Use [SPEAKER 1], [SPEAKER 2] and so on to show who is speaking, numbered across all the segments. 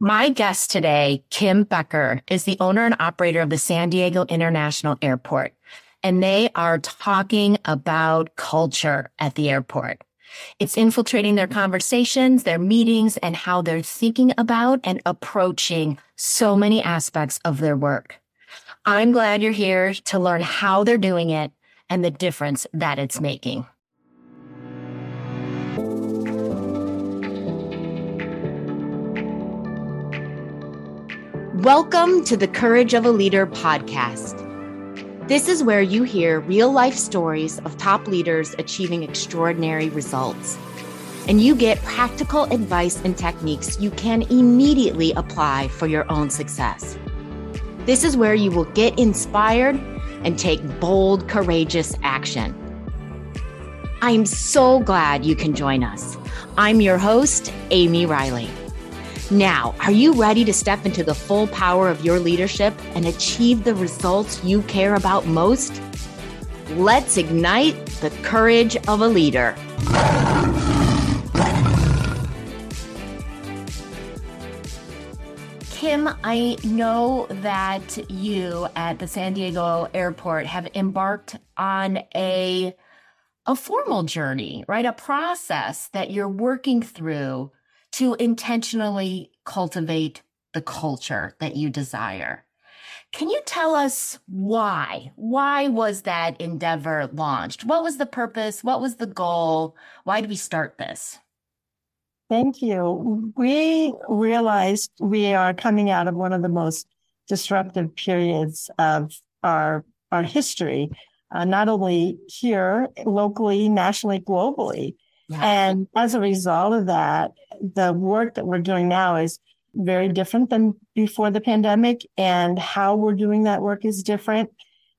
[SPEAKER 1] My guest today, Kim Becker, is the owner and operator of the San Diego International Airport, and they are talking about culture at the airport. It's infiltrating their conversations, their meetings, and how they're thinking about and approaching so many aspects of their work. I'm glad you're here to learn how they're doing it and the difference that it's making. Welcome to the Courage of a Leader podcast. This is where you hear real life stories of top leaders achieving extraordinary results. And you get practical advice and techniques you can immediately apply for your own success. This is where you will get inspired and take bold, courageous action. I'm so glad you can join us. I'm your host, Amy Riley. Now, are you ready to step into the full power of your leadership and achieve the results you care about most? Let's ignite the courage of a leader. Kim, I know that you at the San Diego airport have embarked on a a formal journey, right? A process that you're working through to intentionally cultivate the culture that you desire. Can you tell us why? Why was that endeavor launched? What was the purpose? What was the goal? Why did we start this?
[SPEAKER 2] Thank you. We realized we are coming out of one of the most disruptive periods of our our history, uh, not only here locally, nationally, globally. Yeah. And as a result of that, the work that we're doing now is very different than before the pandemic, and how we're doing that work is different.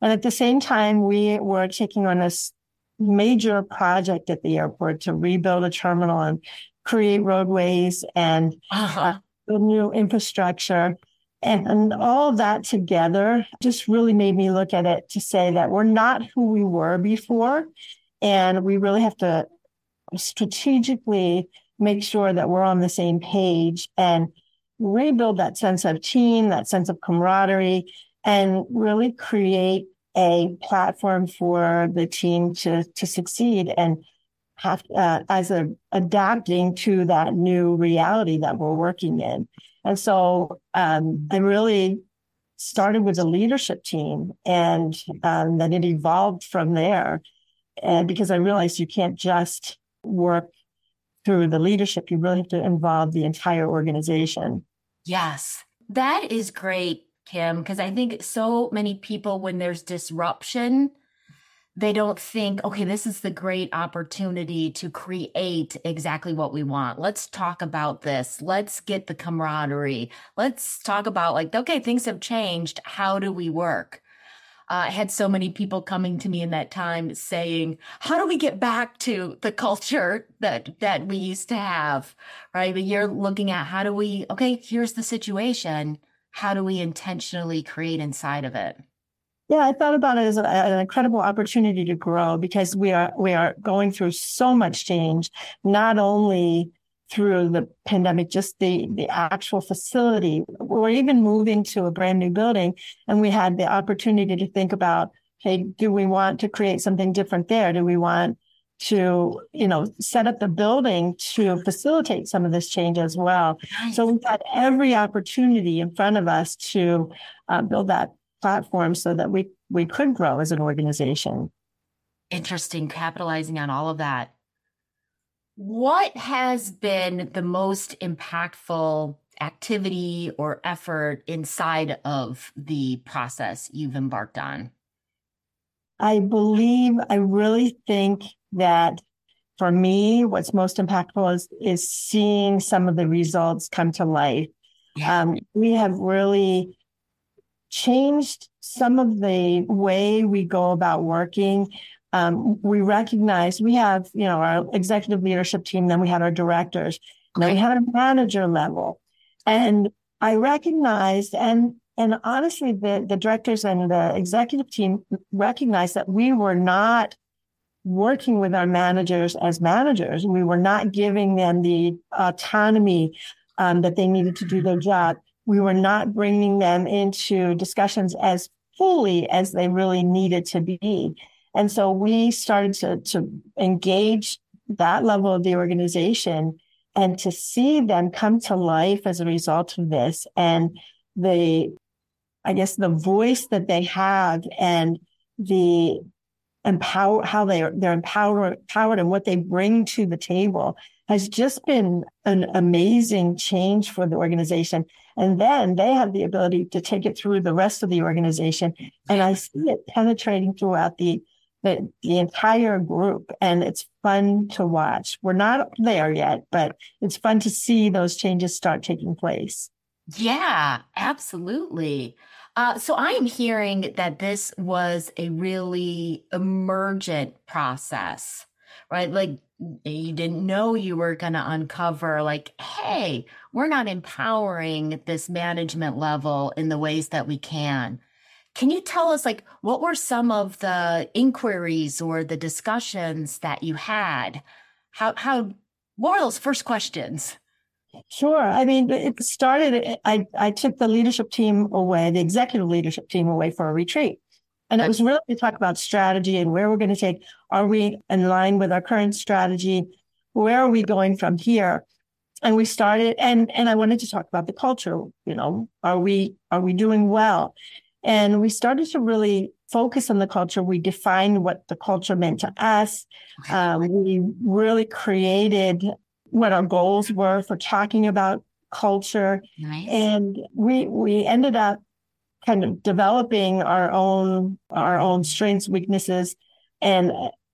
[SPEAKER 2] And at the same time, we were taking on this major project at the airport to rebuild a terminal and create roadways and uh-huh. uh, build new infrastructure. And, and all of that together just really made me look at it to say that we're not who we were before. And we really have to strategically make sure that we're on the same page and rebuild that sense of team, that sense of camaraderie, and really create a platform for the team to to succeed and have uh, as a adapting to that new reality that we're working in. And so um, I really started with a leadership team, and um, then it evolved from there. And because I realized you can't just work through the leadership, you really have to involve the entire organization.
[SPEAKER 1] Yes, that is great, Kim, because I think so many people, when there's disruption, they don't think, okay, this is the great opportunity to create exactly what we want. Let's talk about this. Let's get the camaraderie. Let's talk about, like, okay, things have changed. How do we work? Uh, I had so many people coming to me in that time saying, "How do we get back to the culture that that we used to have?" Right? But you're looking at how do we? Okay, here's the situation. How do we intentionally create inside of it?
[SPEAKER 2] Yeah, I thought about it as a, an incredible opportunity to grow because we are we are going through so much change, not only through the pandemic, just the, the actual facility. We're even moving to a brand new building and we had the opportunity to think about, hey, do we want to create something different there? Do we want to, you know, set up the building to facilitate some of this change as well? Nice. So we've got every opportunity in front of us to uh, build that platform so that we, we could grow as an organization.
[SPEAKER 1] Interesting, capitalizing on all of that. What has been the most impactful activity or effort inside of the process you've embarked on?
[SPEAKER 2] I believe, I really think that for me, what's most impactful is, is seeing some of the results come to life. Yeah. Um, we have really changed some of the way we go about working um, we recognize we have, you know, our executive leadership team, then we had our directors, then we had a manager level. And I recognized and and honestly, the, the directors and the executive team recognized that we were not working with our managers as managers. We were not giving them the autonomy um, that they needed to do their job. We were not bringing them into discussions as fully as they really needed to be. And so we started to, to engage that level of the organization and to see them come to life as a result of this and the i guess the voice that they have and the empower how they are they're empowered empowered and what they bring to the table has just been an amazing change for the organization. And then they have the ability to take it through the rest of the organization. And i see it penetrating throughout the the, the entire group and it's fun to watch. We're not there yet, but it's fun to see those changes start taking place.
[SPEAKER 1] Yeah, absolutely. Uh, so I am hearing that this was a really emergent process, right? Like you didn't know you were going to uncover, like, hey, we're not empowering this management level in the ways that we can. Can you tell us, like, what were some of the inquiries or the discussions that you had? How, how, what were those first questions?
[SPEAKER 2] Sure. I mean, it started, I, I took the leadership team away, the executive leadership team away for a retreat. And it was really to talk about strategy and where we're going to take. Are we in line with our current strategy? Where are we going from here? And we started, and and I wanted to talk about the culture. You know, are we are we doing well? And we started to really focus on the culture. We defined what the culture meant to us. Um, we really created what our goals were for talking about culture. Nice. And we we ended up kind of developing our own our own strengths, weaknesses, and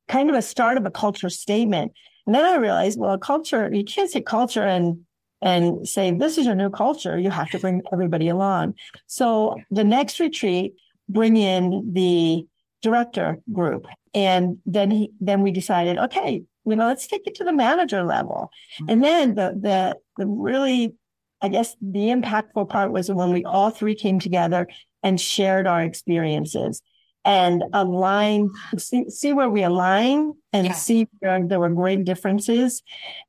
[SPEAKER 2] kind of a start of a culture statement. And then I realized, well, a culture, you can't say culture and and say, this is your new culture. You have to bring everybody along. So the next retreat, bring in the director group. And then he, then we decided, okay, you know, let's take it to the manager level. And then the, the, the really, I guess the impactful part was when we all three came together and shared our experiences and align, see, see where we align and yeah. see where there were great differences.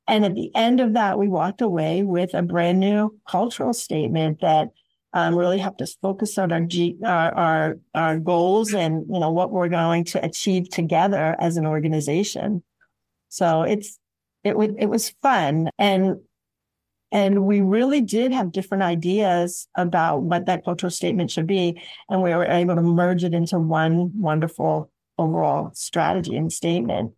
[SPEAKER 2] And at the end of that, we walked away with a brand new cultural statement that um, really helped us focus on our, G, our, our, our goals and, you know, what we're going to achieve together as an organization. So it's, it, w- it was fun. And and we really did have different ideas about what that cultural statement should be. And we were able to merge it into one wonderful overall strategy and statement.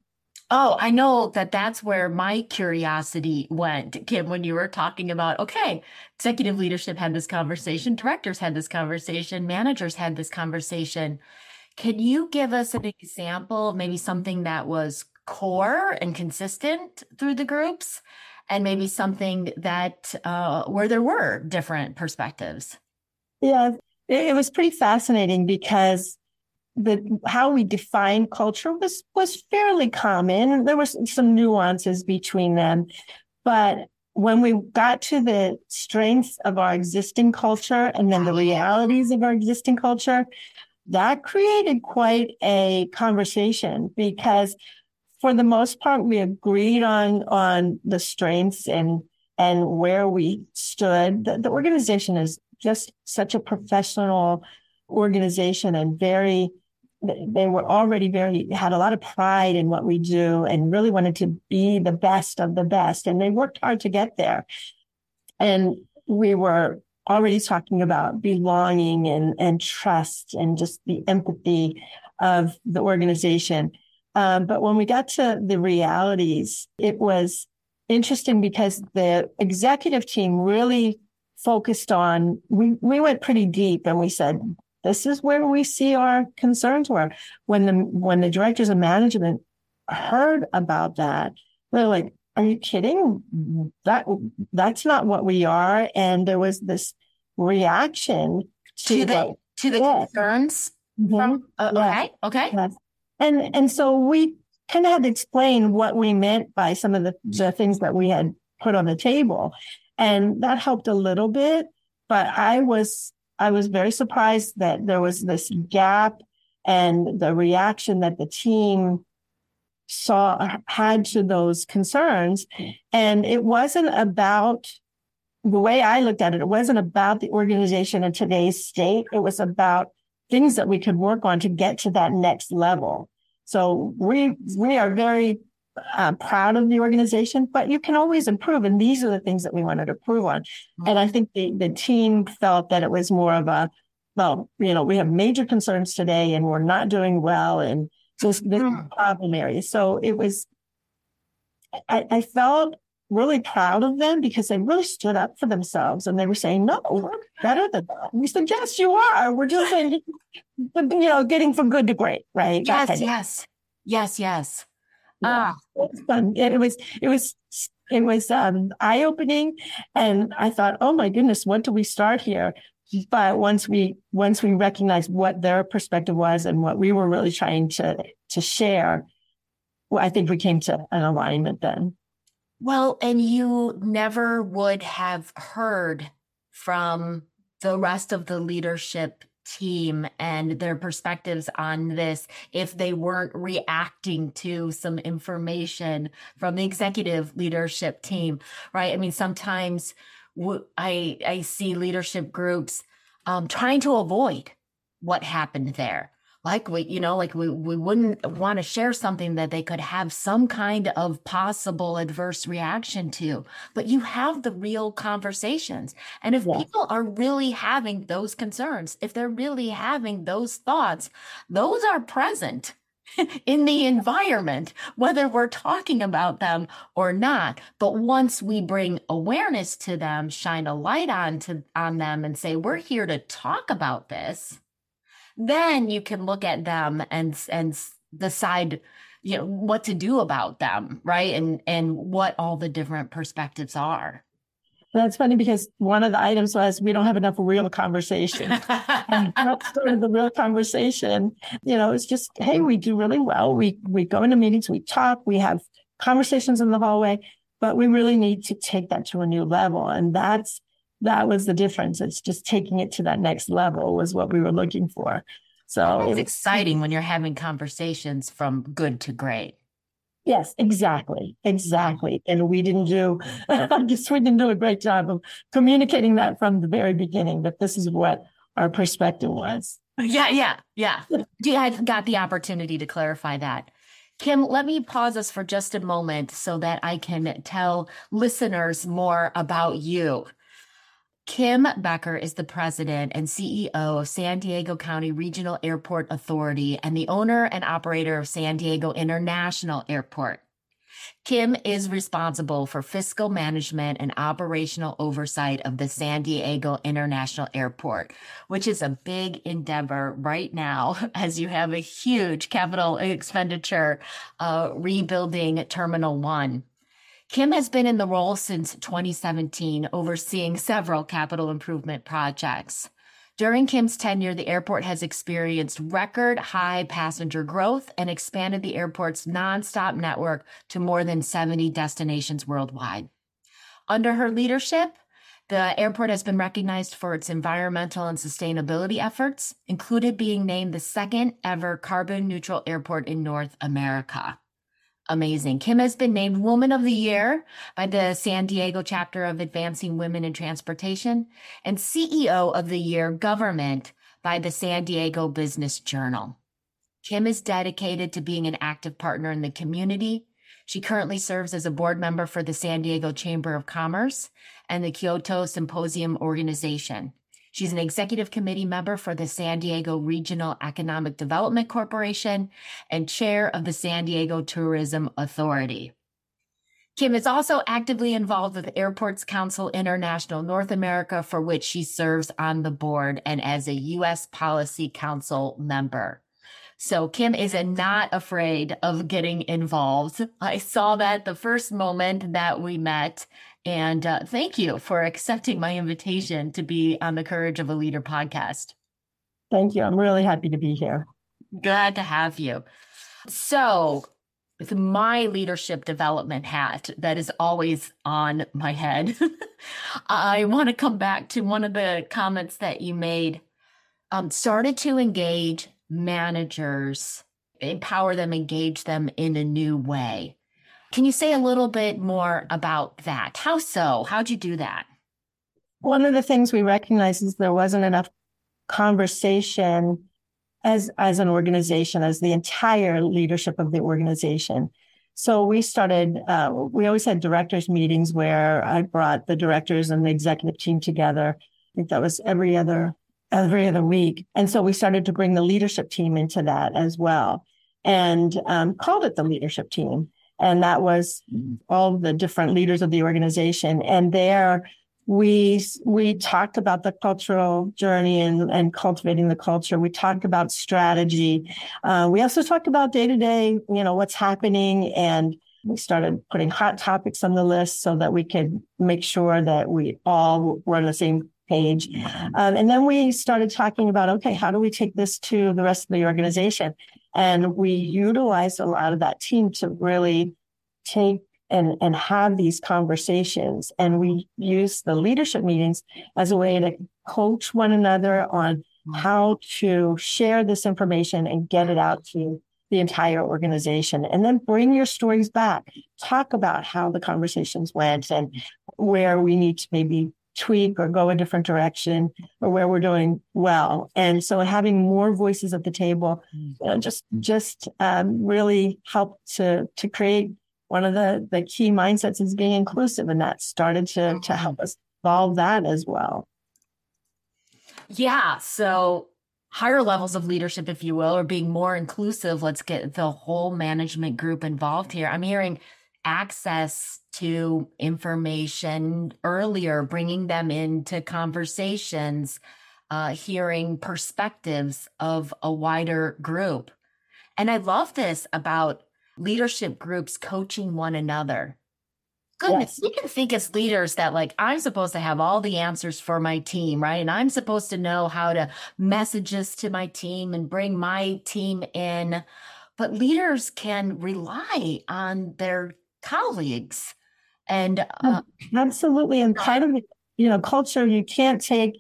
[SPEAKER 1] Oh, I know that that's where my curiosity went, Kim, when you were talking about, okay, executive leadership had this conversation, directors had this conversation, managers had this conversation. Can you give us an example, maybe something that was core and consistent through the groups? And maybe something that uh, where there were different perspectives.
[SPEAKER 2] Yeah, it, was pretty fascinating because the how we define culture was was fairly common. There was some nuances between them, but when we got to the strengths of our existing culture and then the realities of our existing culture, that created quite a conversation because for the most part, we agreed on on the strengths and and where we stood. The, the organization is just such a professional organization and very they were already very had a lot of pride in what we do and really wanted to be the best of the best and they worked hard to get there and we were already talking about belonging and and trust and just the empathy of the organization um, but when we got to the realities, it was interesting because the executive team really focused on, we, we went pretty deep and we said, this is where we see our concerns were. When the, when the directors of management heard about that, they're like, are you kidding? That, that's not what we are. And there was this reaction to,
[SPEAKER 1] to the, to the yeah. concerns. Mm-hmm. From, uh, yeah. Okay. Okay. Yes.
[SPEAKER 2] And and so we kind of had to explain what we meant by some of the, the things that we had put on the table. And that helped a little bit. But I was I was very surprised that there was this gap and the reaction that the team saw had to those concerns. And it wasn't about the way I looked at it, it wasn't about the organization in today's state. It was about things that we could work on to get to that next level. So we we are very uh, proud of the organization, but you can always improve. And these are the things that we wanted to improve on. And I think the, the team felt that it was more of a, well, you know, we have major concerns today and we're not doing well. And just this hmm. problem area. So it was, I, I felt really proud of them because they really stood up for themselves and they were saying, no, we're better than that. And we said, yes, you are. We're just, you know, getting from good to great, right?
[SPEAKER 1] Yes, yes, yes, yes.
[SPEAKER 2] Ah, it was fun. It was, it was, it was um, eye opening. And I thought, oh my goodness, what do we start here? But once we, once we recognized what their perspective was and what we were really trying to, to share, well, I think we came to an alignment then.
[SPEAKER 1] Well, and you never would have heard from the rest of the leadership team and their perspectives on this if they weren't reacting to some information from the executive leadership team, right? I mean, sometimes I I see leadership groups um, trying to avoid what happened there like we you know like we, we wouldn't want to share something that they could have some kind of possible adverse reaction to but you have the real conversations and if yeah. people are really having those concerns if they're really having those thoughts those are present in the environment, whether we're talking about them or not. But once we bring awareness to them, shine a light on to on them and say, we're here to talk about this, then you can look at them and and decide you know what to do about them right and and what all the different perspectives are
[SPEAKER 2] that's funny because one of the items was we don't have enough real conversation. and that's sort of the real conversation. You know, it's just, hey, we do really well. We we go into meetings, we talk, we have conversations in the hallway, but we really need to take that to a new level. And that's that was the difference. It's just taking it to that next level was what we were looking for. So
[SPEAKER 1] it's exciting when you're having conversations from good to great.
[SPEAKER 2] Yes, exactly. Exactly. And we didn't do, I guess we didn't do a great job of communicating that from the very beginning, that this is what our perspective was.
[SPEAKER 1] Yeah, yeah, yeah. I got the opportunity to clarify that. Kim, let me pause us for just a moment so that I can tell listeners more about you. Kim Becker is the president and CEO of San Diego County Regional Airport Authority and the owner and operator of San Diego International Airport. Kim is responsible for fiscal management and operational oversight of the San Diego International Airport, which is a big endeavor right now as you have a huge capital expenditure uh, rebuilding Terminal 1. Kim has been in the role since 2017, overseeing several capital improvement projects. During Kim's tenure, the airport has experienced record high passenger growth and expanded the airport's nonstop network to more than 70 destinations worldwide. Under her leadership, the airport has been recognized for its environmental and sustainability efforts, included being named the second ever carbon neutral airport in North America amazing. Kim has been named Woman of the Year by the San Diego chapter of Advancing Women in Transportation and CEO of the Year Government by the San Diego Business Journal. Kim is dedicated to being an active partner in the community. She currently serves as a board member for the San Diego Chamber of Commerce and the Kyoto Symposium Organization. She's an executive committee member for the San Diego Regional Economic Development Corporation and chair of the San Diego Tourism Authority. Kim is also actively involved with Airports Council International North America, for which she serves on the board and as a U.S. Policy Council member. So Kim is not afraid of getting involved. I saw that the first moment that we met and uh, thank you for accepting my invitation to be on the Courage of a Leader podcast.
[SPEAKER 2] Thank you. I'm really happy to be here.
[SPEAKER 1] Glad to have you. So, with my leadership development hat that is always on my head, I want to come back to one of the comments that you made. Um, started to engage managers, empower them, engage them in a new way. Can you say a little bit more about that? How so? How'd you do that?
[SPEAKER 2] one of the things we recognized is there wasn't enough conversation as as an organization, as the entire leadership of the organization. So we started. Uh, we always had directors meetings where I brought the directors and the executive team together. I think that was every other every other week, and so we started to bring the leadership team into that as well, and um, called it the leadership team. And that was all the different leaders of the organization. And there we we talked about the cultural journey and, and cultivating the culture. We talked about strategy. Uh, we also talked about day to day, you know, what's happening, and we started putting hot topics on the list so that we could make sure that we all were on the same page. Um, and then we started talking about, okay, how do we take this to the rest of the organization? And we utilized a lot of that team to really take and, and have these conversations. And we use the leadership meetings as a way to coach one another on how to share this information and get it out to the entire organization. And then bring your stories back. Talk about how the conversations went and where we need to maybe tweak or go a different direction or where we're doing well. And so having more voices at the table you know, just mm. just um, really helped to to create one of the, the key mindsets is being inclusive, and that started to, to help us solve that as well.
[SPEAKER 1] Yeah. So, higher levels of leadership, if you will, or being more inclusive, let's get the whole management group involved here. I'm hearing access to information earlier, bringing them into conversations, uh, hearing perspectives of a wider group. And I love this about leadership groups coaching one another. Goodness, yes. we can think as leaders that like I'm supposed to have all the answers for my team, right? And I'm supposed to know how to message this to my team and bring my team in. But leaders can rely on their colleagues. And uh,
[SPEAKER 2] absolutely. And part of you know, culture, you can't take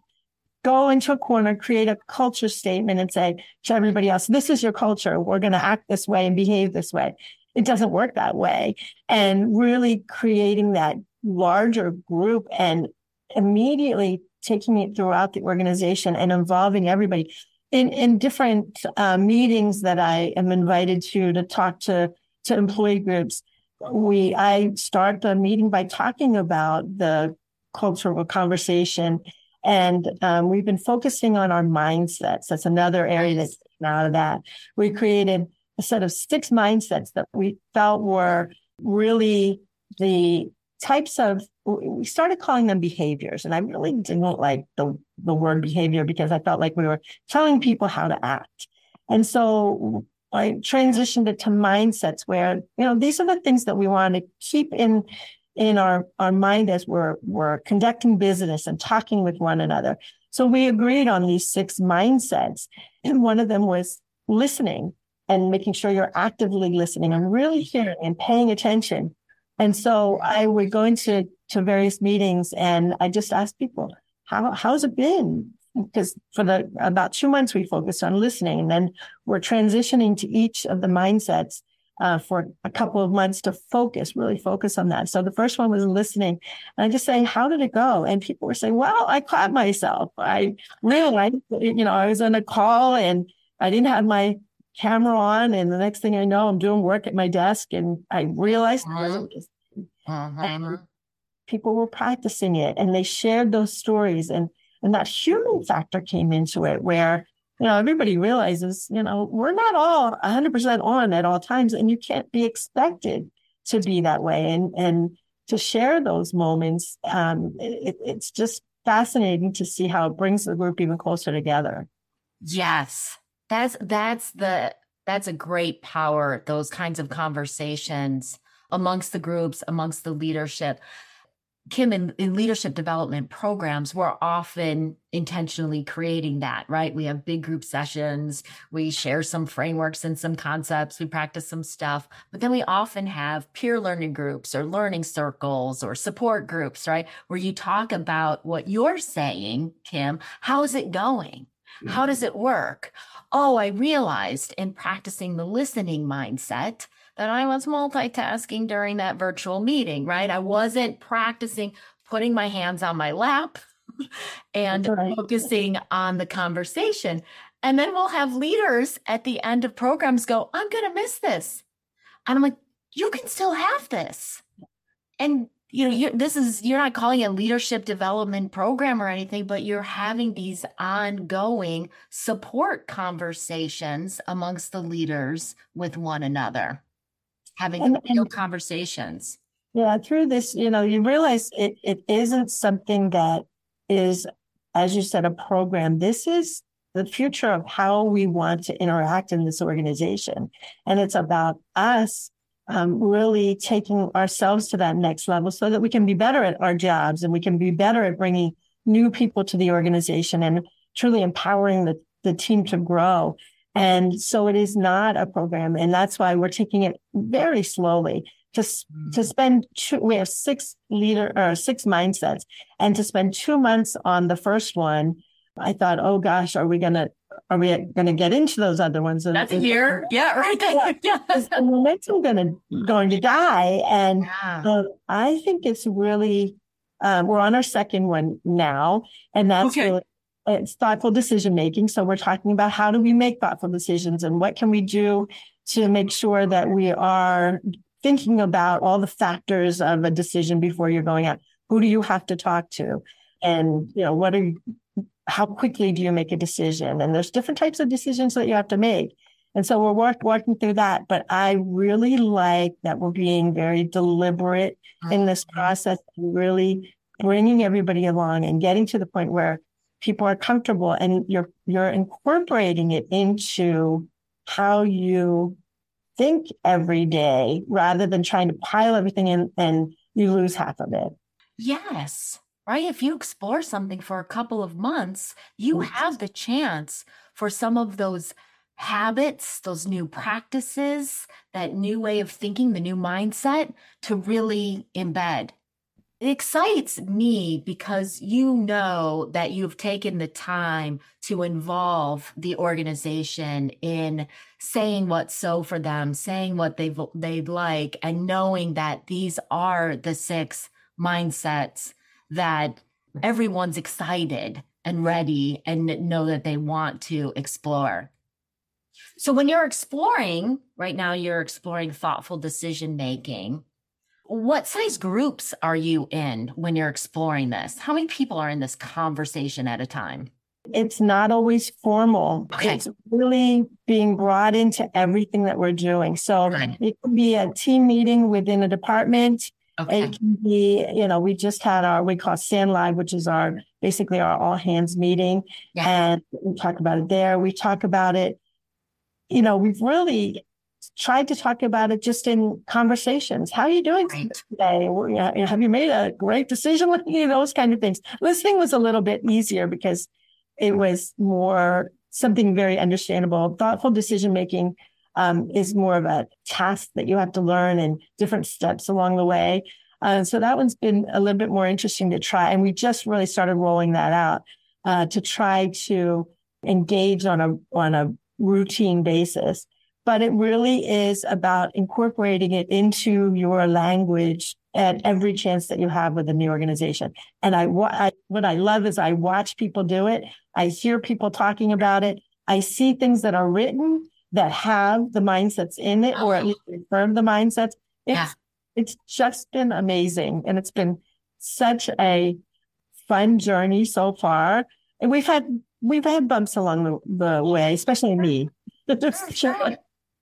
[SPEAKER 2] go into a corner, create a culture statement and say to everybody else, this is your culture. We're going to act this way and behave this way. It doesn't work that way. And really creating that larger group and immediately taking it throughout the organization and involving everybody in, in different uh, meetings that I am invited to to talk to, to employee groups. We, I start the meeting by talking about the cultural conversation and um, we've been focusing on our mindsets. That's another area that's out of that. We created a set of six mindsets that we felt were really the types of we started calling them behaviors and i really didn't like the, the word behavior because i felt like we were telling people how to act and so i transitioned it to mindsets where you know these are the things that we want to keep in in our, our mind as we're, we're conducting business and talking with one another. So we agreed on these six mindsets. And one of them was listening and making sure you're actively listening and really hearing and paying attention. And so I would go into to various meetings and I just asked people, how, how's it been? Because for the about two months we focused on listening and then we're transitioning to each of the mindsets uh, for a couple of months to focus, really focus on that. So the first one was listening. And I just say, how did it go? And people were saying, well, I caught myself. I realized, you know, I was on a call and I didn't have my camera on. And the next thing I know, I'm doing work at my desk and I realized uh-huh. people were practicing it and they shared those stories and and that human factor came into it where you know, everybody realizes, you know, we're not all 100% on at all times, and you can't be expected to be that way. And and to share those moments, um, it, it's just fascinating to see how it brings the group even closer together.
[SPEAKER 1] Yes, that's that's the that's a great power. Those kinds of conversations amongst the groups, amongst the leadership. Kim, in, in, leadership development programs, we're often intentionally creating that, right? We have big group sessions, we share some frameworks and some concepts, we practice some stuff, but then we often have peer learning groups or learning circles or support groups, right? Where you talk about what you're saying, Kim. How is it going? How does mm-hmm. it work? Oh, I realized in practicing the listening mindset that I was multitasking during that virtual meeting, right? I wasn't practicing putting my hands on my lap and right. focusing on the conversation. And then we'll have leaders at the end of programs go, I'm going to miss this. And I'm like, you can still have this. And you know, you're, this is, you're not calling it leadership development program or anything, but you're having these ongoing support conversations amongst the leaders with one another, having and, real and, conversations.
[SPEAKER 2] Yeah, through this, you know, you realize it, it isn't something that is, as you said, a program. This is the future of how we want to interact in this organization. And it's about us um, really taking ourselves to that next level so that we can be better at our jobs and we can be better at bringing new people to the organization and truly empowering the, the team to grow. And so it is not a program. And that's why we're taking it very slowly to, mm-hmm. to spend two, we have six leader or six mindsets and to spend two months on the first one. I thought, oh gosh, are we going to are we going to get into those other ones?
[SPEAKER 1] That's is, here. Yeah, right. There. Yeah.
[SPEAKER 2] is the momentum going to going to die? And yeah. uh, I think it's really um, we're on our second one now, and that's okay. really it's thoughtful decision making. So we're talking about how do we make thoughtful decisions and what can we do to make sure that we are thinking about all the factors of a decision before you're going out. Who do you have to talk to? And you know what are you, how quickly do you make a decision? And there's different types of decisions that you have to make. And so we're work, working through that. But I really like that we're being very deliberate in this mm-hmm. process, really bringing everybody along and getting to the point where people are comfortable and you're you're incorporating it into how you think every day rather than trying to pile everything in and you lose half of it.
[SPEAKER 1] Yes right? If you explore something for a couple of months, you mm. have the chance for some of those habits, those new practices, that new way of thinking, the new mindset to really embed. It excites me because you know that you've taken the time to involve the organization in saying what's so for them, saying what they they'd like, and knowing that these are the six mindsets that everyone's excited and ready and know that they want to explore. So when you're exploring, right now you're exploring thoughtful decision making. What size groups are you in when you're exploring this? How many people are in this conversation at a time?
[SPEAKER 2] It's not always formal. Okay. It's really being brought into everything that we're doing. So right. it can be a team meeting within a department. Okay. It can be, you know, we just had our, we call Stand Live, which is our, basically our all hands meeting. Yeah. And we talk about it there. We talk about it, you know, we've really tried to talk about it just in conversations. How are you doing right. today? Have you made a great decision? You know, those kind of things. Listening was a little bit easier because it was more something very understandable. Thoughtful decision making um, is more of a task that you have to learn and different steps along the way. Uh, so that one's been a little bit more interesting to try. And we just really started rolling that out uh, to try to engage on a on a routine basis. But it really is about incorporating it into your language at every chance that you have within the organization. And I, I what I love is I watch people do it. I hear people talking about it. I see things that are written that have the mindsets in it, or at least oh. confirm the mindsets. It's yeah. it's just been amazing, and it's been such a fun journey so far. And we've had we've had bumps along the, the way, especially me.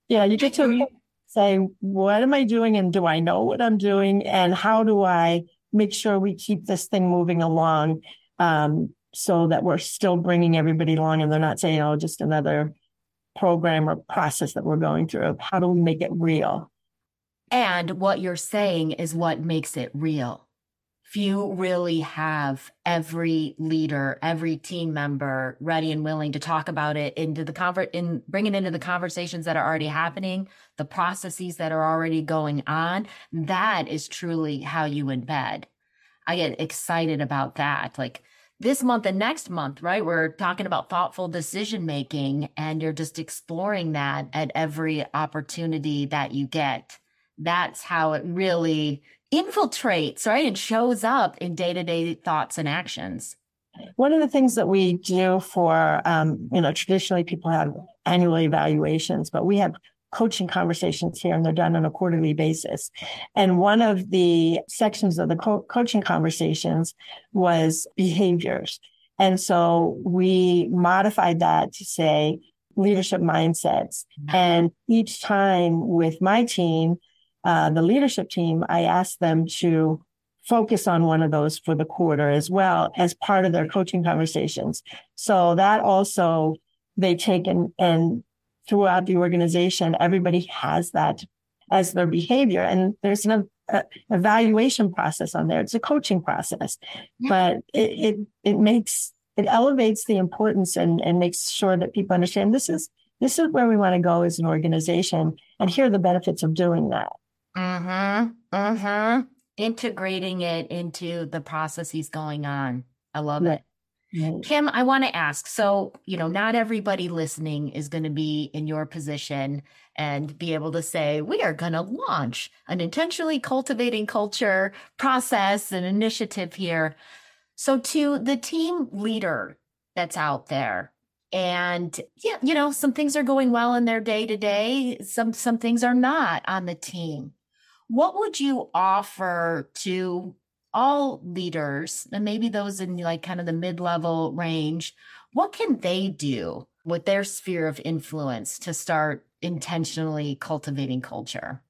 [SPEAKER 2] Yeah, you get to say, what am I doing, and do I know what I'm doing, and how do I make sure we keep this thing moving along, um, so that we're still bringing everybody along, and they're not saying, oh, just another program or process that we're going through. How do we make it real?
[SPEAKER 1] And what you're saying is what makes it real. If you really have every leader, every team member ready and willing to talk about it into the convert in bring it into the conversations that are already happening, the processes that are already going on, that is truly how you embed. I get excited about that. Like this month and next month, right? We're talking about thoughtful decision making and you're just exploring that at every opportunity that you get. That's how it really infiltrates, right? And shows up in day to day thoughts and actions.
[SPEAKER 2] One of the things that we do for, um, you know, traditionally people have annual evaluations, but we have coaching conversations here and they're done on a quarterly basis. And one of the sections of the co- coaching conversations was behaviors. And so we modified that to say leadership mindsets. Mm-hmm. And each time with my team, uh, the leadership team, I asked them to focus on one of those for the quarter as well as part of their coaching conversations. So that also they take and, and throughout the organization, everybody has that as their behavior. And there's an uh, evaluation process on there. It's a coaching process, yeah. but it, it, it makes, it elevates the importance and, and makes sure that people understand this is, this is where we want to go as an organization. And here are the benefits of doing that.
[SPEAKER 1] Mm-hmm. Mm-hmm integrating it into the processes going on. I love right. it. Right. Kim, I want to ask so, you know, not everybody listening is going to be in your position and be able to say, we are going to launch an intentionally cultivating culture process and initiative here. So, to the team leader that's out there, and yeah, you know, some things are going well in their day to day, some some things are not on the team. What would you offer to all leaders and maybe those in like kind of the mid-level range? What can they do with their sphere of influence to start intentionally cultivating culture?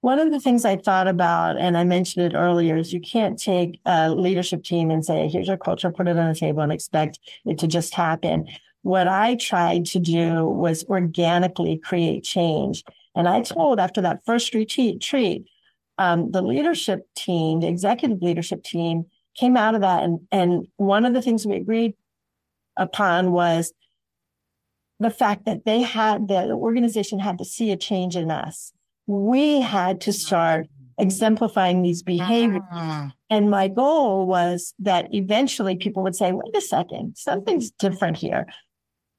[SPEAKER 2] One of the things I thought about, and I mentioned it earlier, is you can't take a leadership team and say, here's your culture, put it on the table and expect it to just happen. What I tried to do was organically create change. And I told after that first retreat, treat, um, the leadership team, the executive leadership team came out of that. And, and one of the things we agreed upon was the fact that they had, the organization had to see a change in us. We had to start exemplifying these behaviors. Uh-huh. And my goal was that eventually people would say, wait a second, something's different here.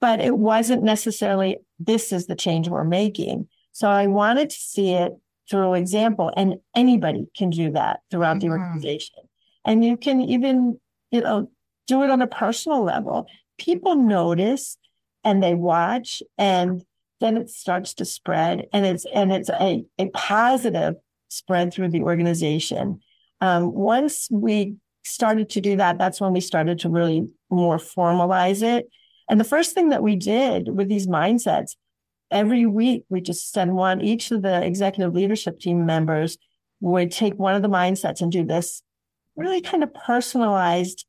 [SPEAKER 2] But it wasn't necessarily, this is the change we're making. So I wanted to see it through example, and anybody can do that throughout mm-hmm. the organization. And you can even, you know, do it on a personal level. People notice and they watch and then it starts to spread and it's and it's a, a positive spread through the organization. Um, once we started to do that, that's when we started to really more formalize it. And the first thing that we did with these mindsets every week we just send one each of the executive leadership team members would take one of the mindsets and do this really kind of personalized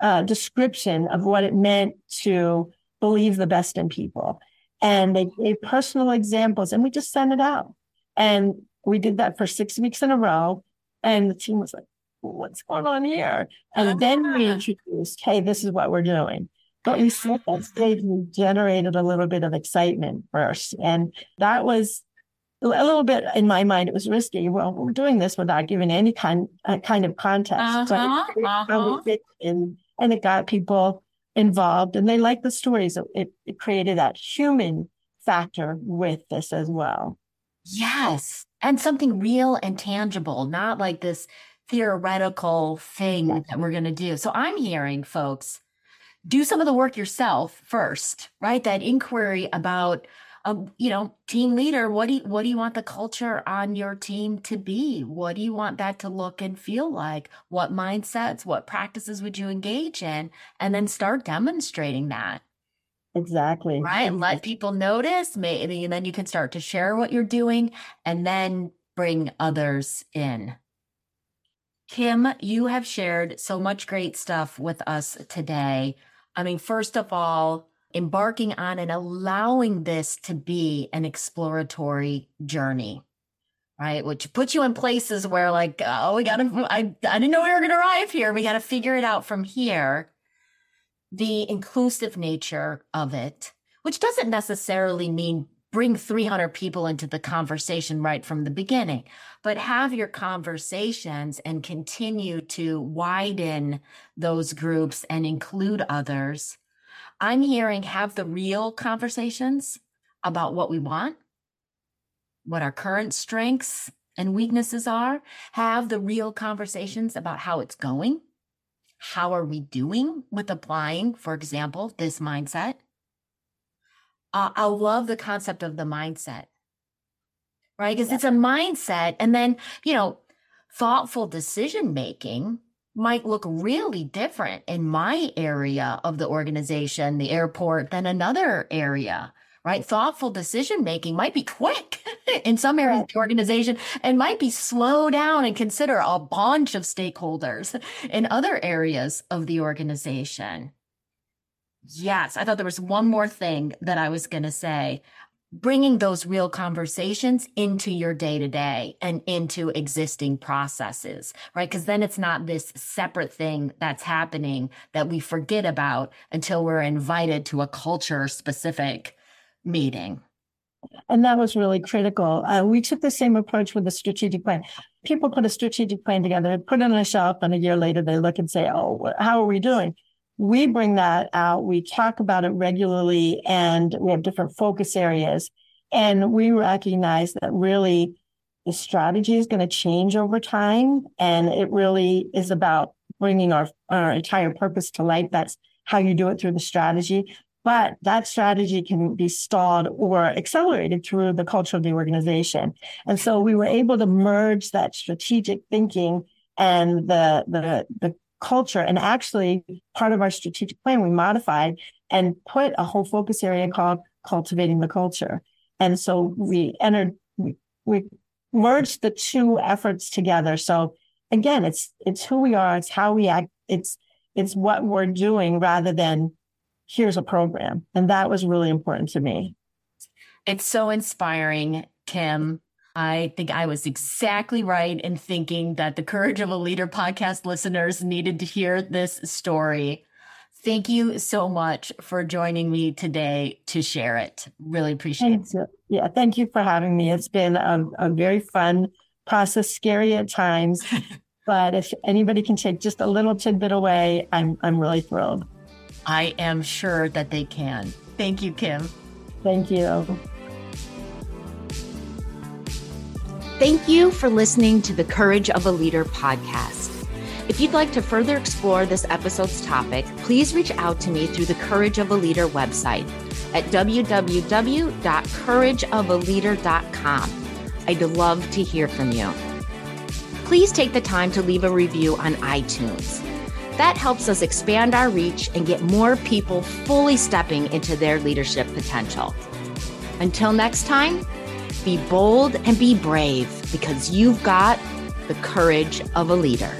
[SPEAKER 2] uh, description of what it meant to believe the best in people. And they gave personal examples and we just sent it out. And we did that for six weeks in a row and the team was like what's going on here? And then we introduced hey this is what we're doing but we set that stage we generated a little bit of excitement first. And that was a little bit in my mind, it was risky. Well, we're doing this without giving any kind uh, kind of context. Uh-huh, so uh-huh. and, and it got people involved and they liked the stories. It, it created that human factor with this as well.
[SPEAKER 1] Yes. And something real and tangible, not like this theoretical thing yes. that we're going to do. So I'm hearing folks do some of the work yourself first, right? That inquiry about, um, you know, team leader. What do you, what do you want the culture on your team to be? What do you want that to look and feel like? What mindsets, what practices would you engage in? And then start demonstrating that.
[SPEAKER 2] Exactly.
[SPEAKER 1] Right. And let people notice. Maybe, and then you can start to share what you're doing and then bring others in. Kim, you have shared so much great stuff with us today. I mean, first of all, embarking on and allowing this to be an exploratory journey, right? Which puts you in places where, like, oh, we got to, I, I didn't know we were going to arrive here. We got to figure it out from here. The inclusive nature of it, which doesn't necessarily mean bring 300 people into the conversation right from the beginning, but have your conversations and continue to widen those groups and include others. I'm hearing have the real conversations about what we want, what our current strengths and weaknesses are, have the real conversations about how it's going, how are we doing with applying, for example, this mindset? Uh, I love the concept of the mindset, right? Because yeah. it's a mindset. And then, you know, thoughtful decision making might look really different in my area of the organization, the airport, than another area right? Thoughtful decision making might be quick in some areas of the organization and might be slow down and consider a bunch of stakeholders in other areas of the organization. Yes, I thought there was one more thing that I was going to say. Bringing those real conversations into your day to day and into existing processes, right? Because then it's not this separate thing that's happening that we forget about until we're invited to a culture specific meeting.
[SPEAKER 2] And that was really critical. Uh, we took the same approach with the strategic plan. People put a strategic plan together, put it on a shelf, and a year later they look and say, Oh, how are we doing? We bring that out. We talk about it regularly and we have different focus areas. And we recognize that really the strategy is going to change over time. And it really is about bringing our, our entire purpose to light. That's how you do it through the strategy. But that strategy can be stalled or accelerated through the culture of the organization. And so we were able to merge that strategic thinking and the, the, the culture. And actually part of our strategic plan, we modified and put a whole focus area called cultivating the culture. And so we entered, we, we merged the two efforts together. So again, it's, it's who we are. It's how we act. It's, it's what we're doing rather than here's a program. And that was really important to me.
[SPEAKER 1] It's so inspiring, Kim. I think I was exactly right in thinking that the Courage of a Leader podcast listeners needed to hear this story. Thank you so much for joining me today to share it. Really appreciate
[SPEAKER 2] Thanks. it. Yeah, thank you for having me. It's been a, a very fun process, scary at times, but if anybody can take just a little tidbit away, I'm I'm really thrilled.
[SPEAKER 1] I am sure that they can. Thank you, Kim.
[SPEAKER 2] Thank you.
[SPEAKER 3] Thank you for listening to the Courage of a Leader podcast. If you'd like to further explore this episode's topic, please reach out to me through the Courage of a Leader website at www.courageofaleader.com. I'd love to hear from you. Please take the time to leave a review on iTunes. That helps us expand our reach and get more people fully stepping into their leadership potential. Until next time, be bold and be brave because you've got the courage of a leader.